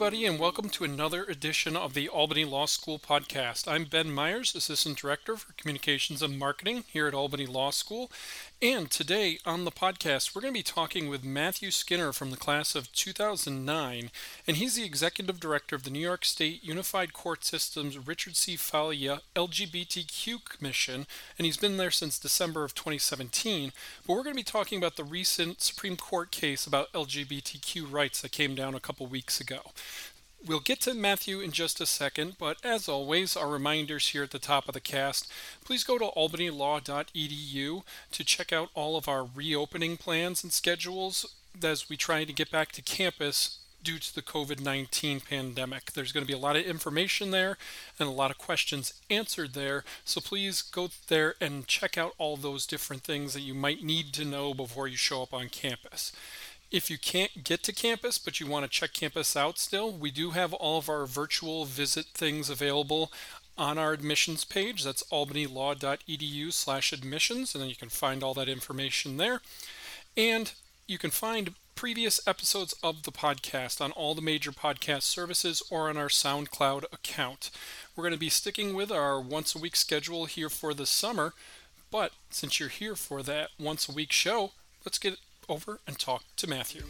Everybody, and welcome to another edition of the Albany Law School podcast. I'm Ben Myers, Assistant Director for Communications and Marketing here at Albany Law School. And today on the podcast, we're going to be talking with Matthew Skinner from the class of 2009, and he's the Executive Director of the New York State Unified Court System's Richard C. Failla LGBTQ Commission, and he's been there since December of 2017. But we're going to be talking about the recent Supreme Court case about LGBTQ rights that came down a couple weeks ago. We'll get to Matthew in just a second, but as always, our reminders here at the top of the cast. Please go to albanylaw.edu to check out all of our reopening plans and schedules as we try to get back to campus due to the COVID 19 pandemic. There's going to be a lot of information there and a lot of questions answered there. So please go there and check out all those different things that you might need to know before you show up on campus. If you can't get to campus, but you want to check campus out still, we do have all of our virtual visit things available on our admissions page. That's albanylaw.edu slash admissions, and then you can find all that information there. And you can find previous episodes of the podcast on all the major podcast services or on our SoundCloud account. We're going to be sticking with our once a week schedule here for the summer, but since you're here for that once a week show, let's get over and talk to Matthew.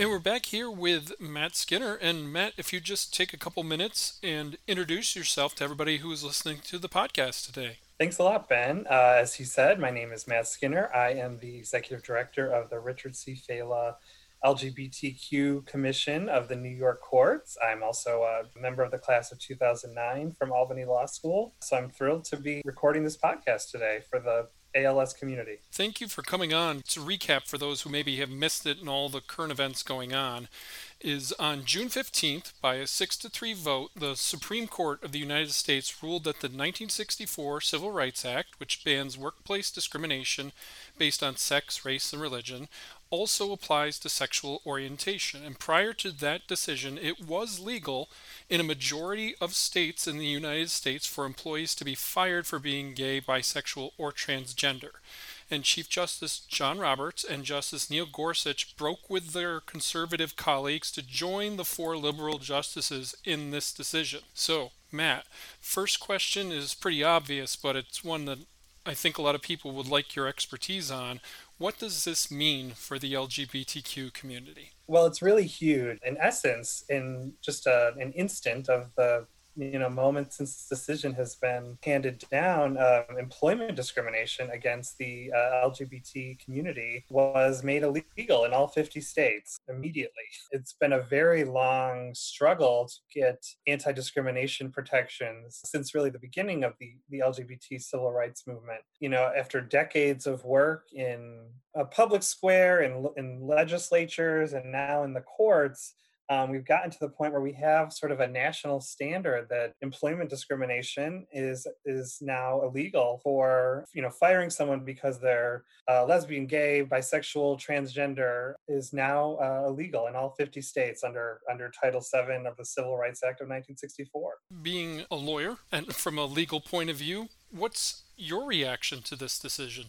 And we're back here with Matt Skinner. And Matt, if you just take a couple minutes and introduce yourself to everybody who is listening to the podcast today. Thanks a lot, Ben. Uh, as he said, my name is Matt Skinner. I am the executive director of the Richard C. Failla LGBTQ Commission of the New York Courts. I'm also a member of the class of 2009 from Albany Law School. So I'm thrilled to be recording this podcast today for the ALS community. Thank you for coming on. To recap for those who maybe have missed it and all the current events going on, is on June 15th, by a 6 to 3 vote, the Supreme Court of the United States ruled that the 1964 Civil Rights Act, which bans workplace discrimination based on sex, race, and religion, also applies to sexual orientation. And prior to that decision, it was legal in a majority of states in the United States for employees to be fired for being gay, bisexual, or transgender. And Chief Justice John Roberts and Justice Neil Gorsuch broke with their conservative colleagues to join the four liberal justices in this decision. So, Matt, first question is pretty obvious, but it's one that I think a lot of people would like your expertise on. What does this mean for the LGBTQ community? Well, it's really huge. In essence, in just a, an instant of the you know moment since this decision has been handed down uh, employment discrimination against the uh, lgbt community was made illegal in all 50 states immediately. It's been a very long struggle to get anti-discrimination protections since really the beginning of the, the lgbt civil rights movement. You know after decades of work in a public square in, in legislatures and now in the courts um, we've gotten to the point where we have sort of a national standard that employment discrimination is is now illegal for you know firing someone because they're uh, lesbian, gay, bisexual, transgender is now uh, illegal in all 50 states under under Title VII of the Civil Rights Act of 1964. Being a lawyer and from a legal point of view, what's your reaction to this decision?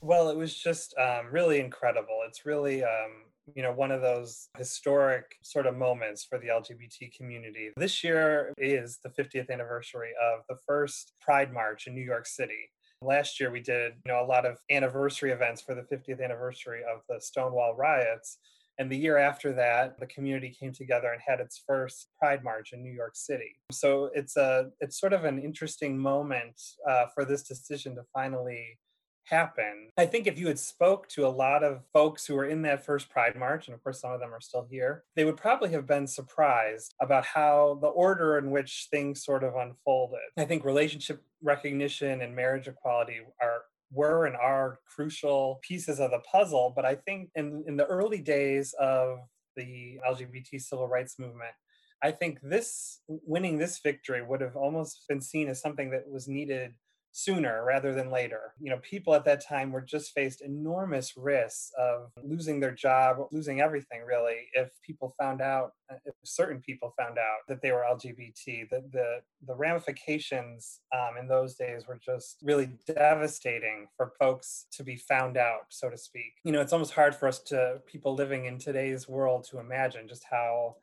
Well, it was just um, really incredible. It's really um, you know, one of those historic sort of moments for the LGBT community. This year is the 50th anniversary of the first Pride March in New York City. Last year we did, you know, a lot of anniversary events for the 50th anniversary of the Stonewall riots. And the year after that, the community came together and had its first Pride March in New York City. So it's a it's sort of an interesting moment uh, for this decision to finally happen. I think if you had spoke to a lot of folks who were in that first Pride March, and of course some of them are still here, they would probably have been surprised about how the order in which things sort of unfolded. I think relationship recognition and marriage equality are were and are crucial pieces of the puzzle. But I think in, in the early days of the LGBT civil rights movement, I think this winning this victory would have almost been seen as something that was needed sooner rather than later. You know, people at that time were just faced enormous risks of losing their job, losing everything really, if people found out, if certain people found out that they were LGBT. The the, the ramifications um, in those days were just really devastating for folks to be found out, so to speak. You know, it's almost hard for us to people living in today's world to imagine just how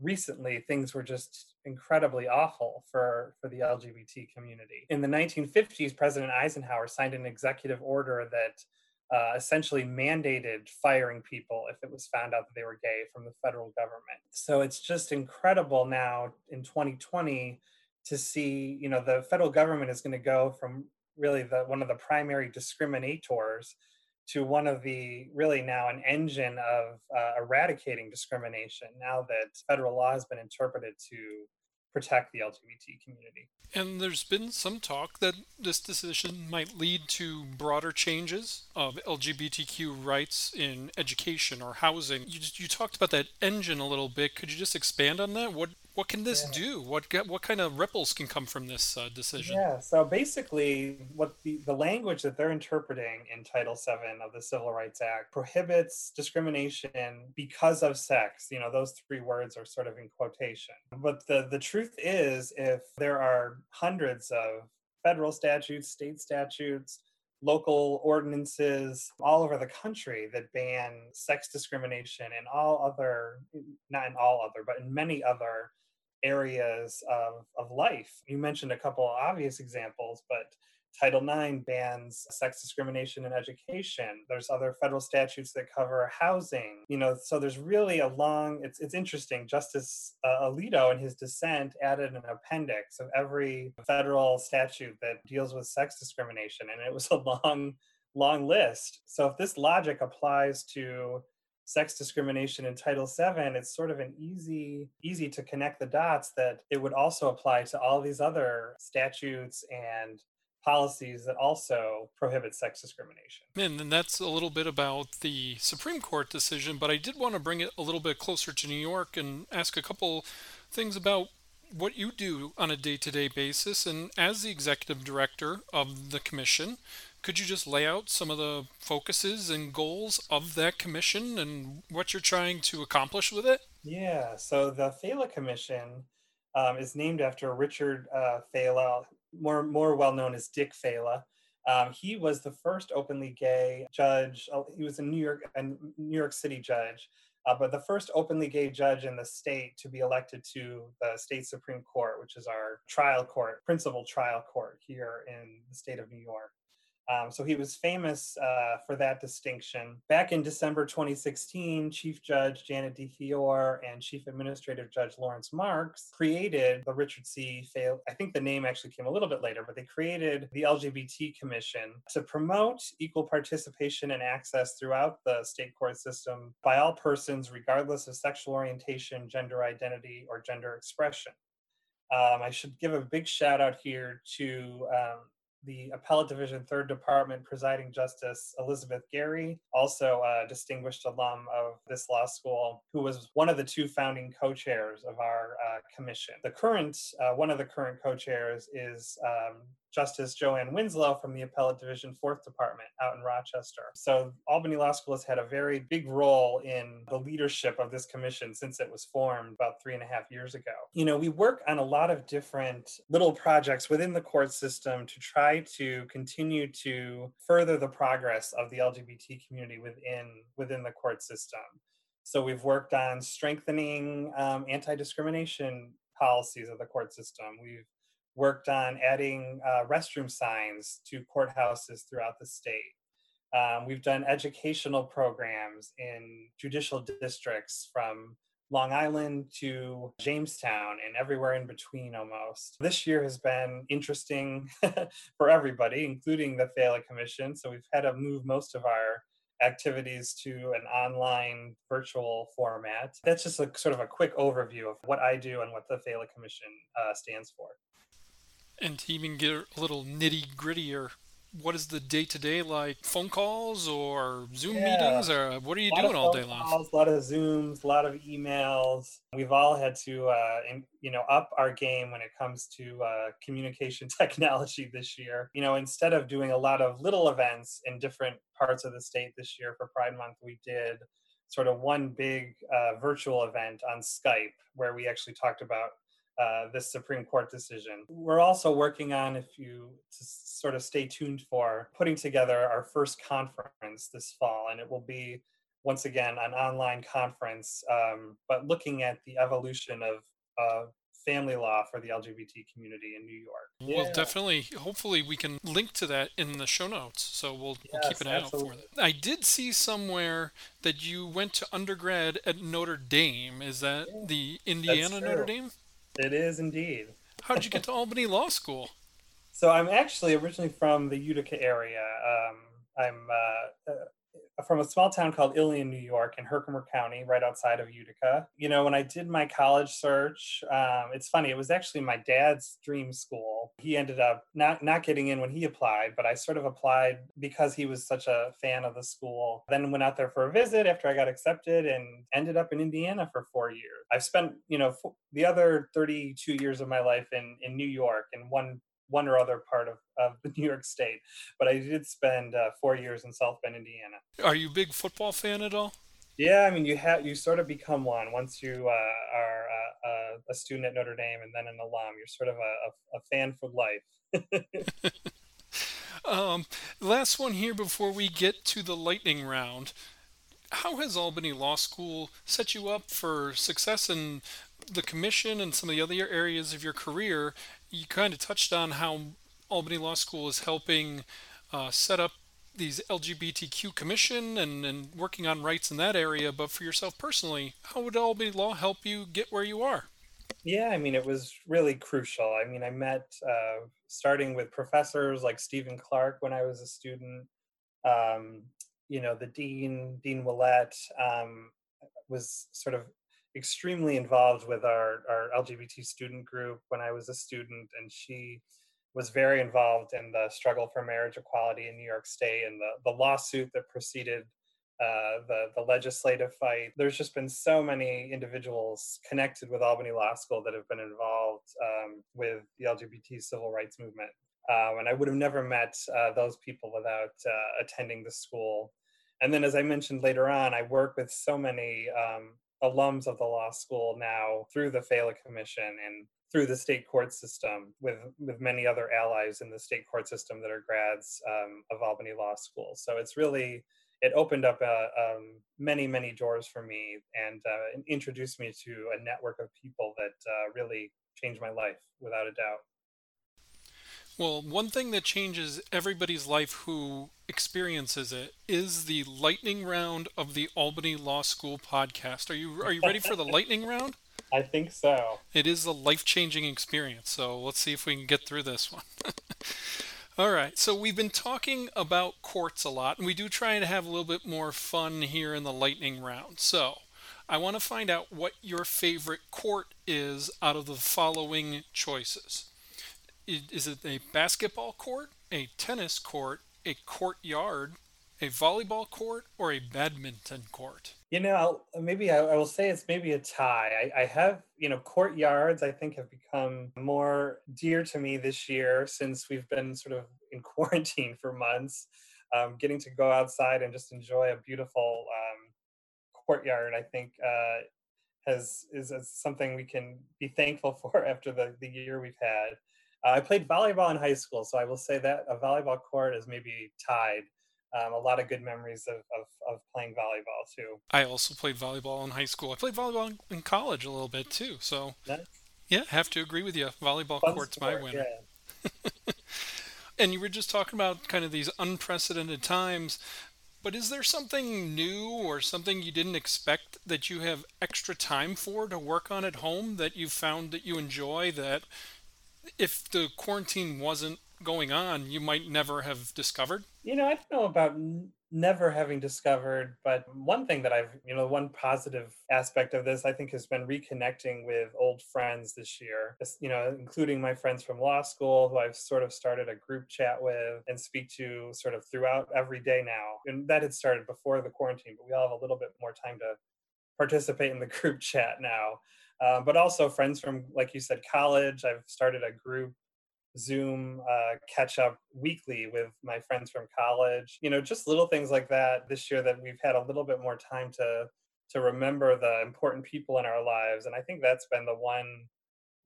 recently things were just incredibly awful for, for the LGBT community. In the 1950s, President Eisenhower signed an executive order that uh, essentially mandated firing people if it was found out that they were gay from the federal government. So it's just incredible now in 2020 to see, you know, the federal government is going to go from really the one of the primary discriminators to one of the really now an engine of uh, eradicating discrimination now that federal law has been interpreted to protect the LGBT community. And there's been some talk that this decision might lead to broader changes of LGBTQ rights in education or housing. You, you talked about that engine a little bit. Could you just expand on that? What what can this yeah. do? What what kind of ripples can come from this uh, decision? Yeah, so basically, what the, the language that they're interpreting in Title VII of the Civil Rights Act prohibits discrimination because of sex. You know, those three words are sort of in quotation. But the, the truth is, if there are hundreds of federal statutes, state statutes, local ordinances all over the country that ban sex discrimination and all other, not in all other, but in many other areas of, of life. You mentioned a couple obvious examples, but Title IX bans sex discrimination in education. There's other federal statutes that cover housing. You know, so there's really a long. It's it's interesting. Justice uh, Alito, in his dissent, added an appendix of every federal statute that deals with sex discrimination, and it was a long, long list. So if this logic applies to sex discrimination in Title VII, it's sort of an easy, easy to connect the dots that it would also apply to all these other statutes and policies that also prohibit sex discrimination. And then that's a little bit about the Supreme Court decision, but I did want to bring it a little bit closer to New York and ask a couple things about what you do on a day to day basis. And as the executive director of the commission, could you just lay out some of the focuses and goals of that commission and what you're trying to accomplish with it? Yeah, so the Failla Commission um, is named after Richard uh, more more well known as Dick Failla. Um, he was the first openly gay judge. Oh, he was a New York a New York City judge, uh, but the first openly gay judge in the state to be elected to the state Supreme Court, which is our trial court, principal trial court here in the state of New York. Um, so he was famous uh, for that distinction. Back in December 2016, Chief Judge Janet DeFiore and Chief Administrative Judge Lawrence Marks created the Richard C. Fail. I think the name actually came a little bit later, but they created the LGBT Commission to promote equal participation and access throughout the state court system by all persons, regardless of sexual orientation, gender identity, or gender expression. Um, I should give a big shout out here to um, the Appellate Division Third Department presiding Justice Elizabeth Garry, also a distinguished alum of this law school, who was one of the two founding co-chairs of our uh, commission. The current, uh, one of the current co-chairs is um, Justice Joanne Winslow from the Appellate Division Fourth Department out in Rochester. So Albany Law School has had a very big role in the leadership of this commission since it was formed about three and a half years ago. You know, we work on a lot of different little projects within the court system to try to continue to further the progress of the LGBT community within within the court system. So we've worked on strengthening um, anti-discrimination policies of the court system. We've worked on adding uh, restroom signs to courthouses throughout the state. Um, we've done educational programs in judicial districts from Long Island to Jamestown and everywhere in between almost. This year has been interesting for everybody, including the Failla Commission. So we've had to move most of our activities to an online virtual format. That's just a sort of a quick overview of what I do and what the Failla Commission uh, stands for. And to even get a little nitty grittier, what is the day to day like? Phone calls or Zoom Yeah. meetings, or what are you doing all day long? calls, a lot of Zooms, a lot of emails. We've all had to, uh, in, you know, up our game when it comes to uh, communication technology this year. You know, instead of doing a lot of little events in different parts of the state this year for Pride Month, we did sort of one big uh, virtual event on Skype where we actually talked about uh, this Supreme Court decision. We're also working on, if you to sort of stay tuned for, putting together our first conference this fall, and it will be once again an online conference, um, but looking at the evolution of uh, family law for the LGBT community in New York. Well, Yeah. definitely. Hopefully, we can link to that in the show notes. So we'll, we'll keep Yes, an eye out for absolutely. that. I did see somewhere that you went to undergrad at Notre Dame. Is that Yeah, the Indiana Notre. Dame? It is indeed. How did you get to Albany Law School? So I'm actually originally from the Utica area. Um, I'm uh, uh, from a small town called Ilion, New York, in Herkimer County, right outside of Utica. You know, when I did my college search, um, it's funny. It was actually my dad's dream school. He ended up not not getting in when he applied, but I sort of applied because he was such a fan of the school. Then went out there for a visit after I got accepted, and ended up in Indiana for four years. I've spent, you know, the other 32 years of my life in in New York, in one one or other part of, of the New York State. But I did spend uh, four years in South Bend, Indiana. Are you a big football fan at all? Yeah, I mean, you have you sort of become one once you uh, are uh, uh, a student at Notre Dame and then an alum. You're sort of a, a, a fan for life. Um, last one here before we get to the lightning round. How has Albany Law School set you up for success in the commission and some of the other areas of your career? You kind of touched on how Albany Law School is helping uh, set up these LGBTQ commission and, and working on rights in that area. But for yourself personally, how would Albany Law help you get where you are? Yeah, I mean, it was really crucial. I mean, I met uh, starting with professors like Stephen Clark when I was a student. Um, you know, the dean, Dean Ouellette, um, was sort of extremely involved with our, our LGBT student group when I was a student, and she was very involved in the struggle for marriage equality in New York State and the, the lawsuit that preceded uh, the the legislative fight. There's just been so many individuals connected with Albany Law School that have been involved um, with the LGBT civil rights movement, um, and I would have never met uh, those people without uh, attending the school. And then, as I mentioned later on, I work with so many um, alums of the law school now through the Failla Commission and through the state court system with with many other allies in the state court system that are grads um, of Albany Law School. So it's really it opened up uh, um, many many doors for me and uh, introduced me to a network of people that uh, really changed my life without a doubt. Well, one thing that changes everybody's life who experiences it is the lightning round of the Albany Law School podcast. Are you are you ready for the lightning round? I think so. It is a life-changing experience. So let's see if we can get through this one. All right. So we've been talking about courts a lot, and we do try to have a little bit more fun here in the lightning round. So I want to find out what your favorite court is out of the following choices. Is it a basketball court, a tennis court, a courtyard, a volleyball court, or a badminton court? You know, maybe I, I will say it's maybe a tie. I, I have, you know, courtyards. I think have become more dear to me this year since we've been sort of in quarantine for months. Um, getting to go outside and just enjoy a beautiful um, courtyard, I think, uh, has is, is something we can be thankful for after the the year we've had. Uh, I played volleyball in high school, so I will say that a volleyball court is maybe tied. Um, a lot of good memories of, of, of playing volleyball too. I also played volleyball in high school. I played volleyball in- college a little bit too. So Nice. yeah, have to agree with you. Volleyball Fun court's my winner. yeah. And you were just talking about kind of these unprecedented times. But is there something new or something you didn't expect that you have extra time for to work on at home that you found that you enjoy that if the quarantine wasn't going on you might never have discovered? You know, I don't know about never having discovered but one thing that i've you know one positive aspect of this i think has been reconnecting with old friends this year. You know including my friends from law school who i've sort of started a group chat with and speak to sort of throughout every day now. And that had started before the quarantine but we all have a little bit more time to participate in the group chat now uh, but also friends from like you said college i've started a group Zoom uh, catch up weekly with my friends from college. You know, just little things like that this year that we've had a little bit more time to to remember the important people in our lives, and I think that's been the one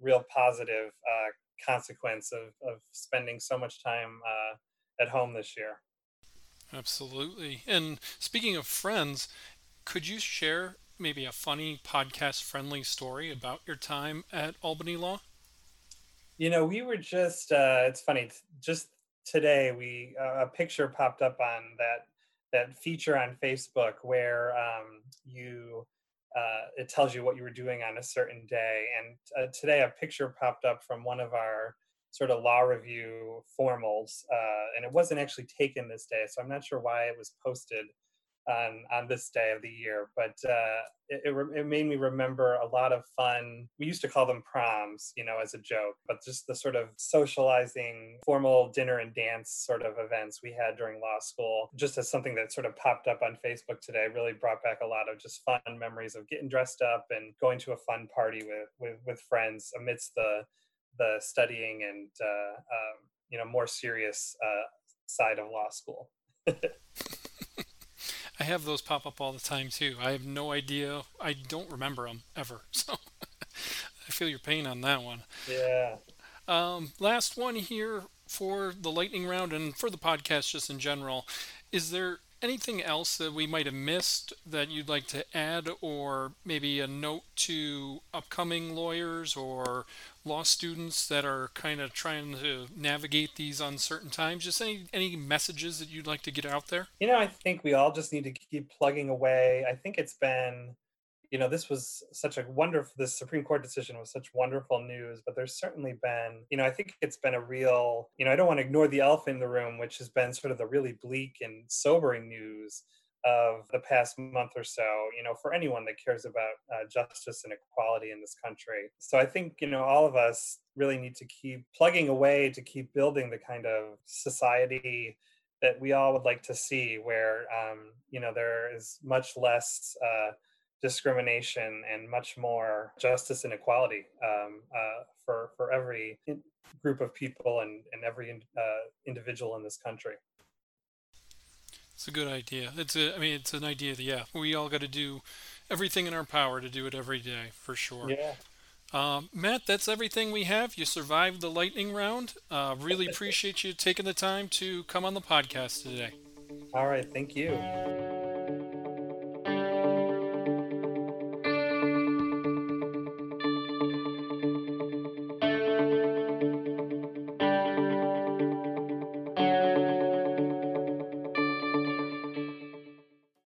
real positive uh, consequence of of spending so much time uh, at home this year. Absolutely. And speaking of friends, could you share maybe a funny podcast friendly story about your time at Albany Law? You know, we were just, uh, it's funny, just today we, uh, a picture popped up on that, that feature on Facebook where um, you, uh, it tells you what you were doing on a certain day. And uh, today a picture popped up from one of our sort of law review formals, uh, and it wasn't actually taken this day. So I'm not sure why it was posted on on this day of the year. But uh, it, it, it, made me remember a lot of fun. We used to call them proms, you know, as a joke, but just the sort of socializing, formal dinner and dance sort of events we had during law school, just as something that sort of popped up on Facebook today, really brought back a lot of just fun memories of getting dressed up and going to a fun party with with, with friends amidst the the studying and uh, um, you know more serious uh, side of law school. I have those pop up all the time too. I have no idea. I don't remember them ever. So I feel your pain on that one. Yeah. Um, last one here for the lightning round and for the podcast just in general. Is there anything else that we might have missed that you'd like to add, or maybe a note to upcoming lawyers or law students that are kind of trying to navigate these uncertain times? Just any any messages that you'd like to get out there? You know, I think we all just need to keep plugging away. I think it's been you know this was such a wonderful this supreme court decision was such wonderful news but there's certainly been you know i think it's been a real you know i don't want to ignore the elephant in the room which has been sort of the really bleak and sobering news of the past month or so you know for anyone that cares about uh, justice and equality in this country so i think you know all of us really need to keep plugging away to keep building the kind of society that we all would like to see where um, you know there is much less uh, discrimination and much more justice and equality um, uh, for for every group of people and, and every uh, individual in this country. It's a good idea. It's a, I mean, it's an idea that yeah, we all got to do everything in our power to do it every day for sure. Yeah. Um, Matt, that's everything we have. You survived the lightning round. Uh, really appreciate you taking the time to come on the podcast today. All right. Thank you.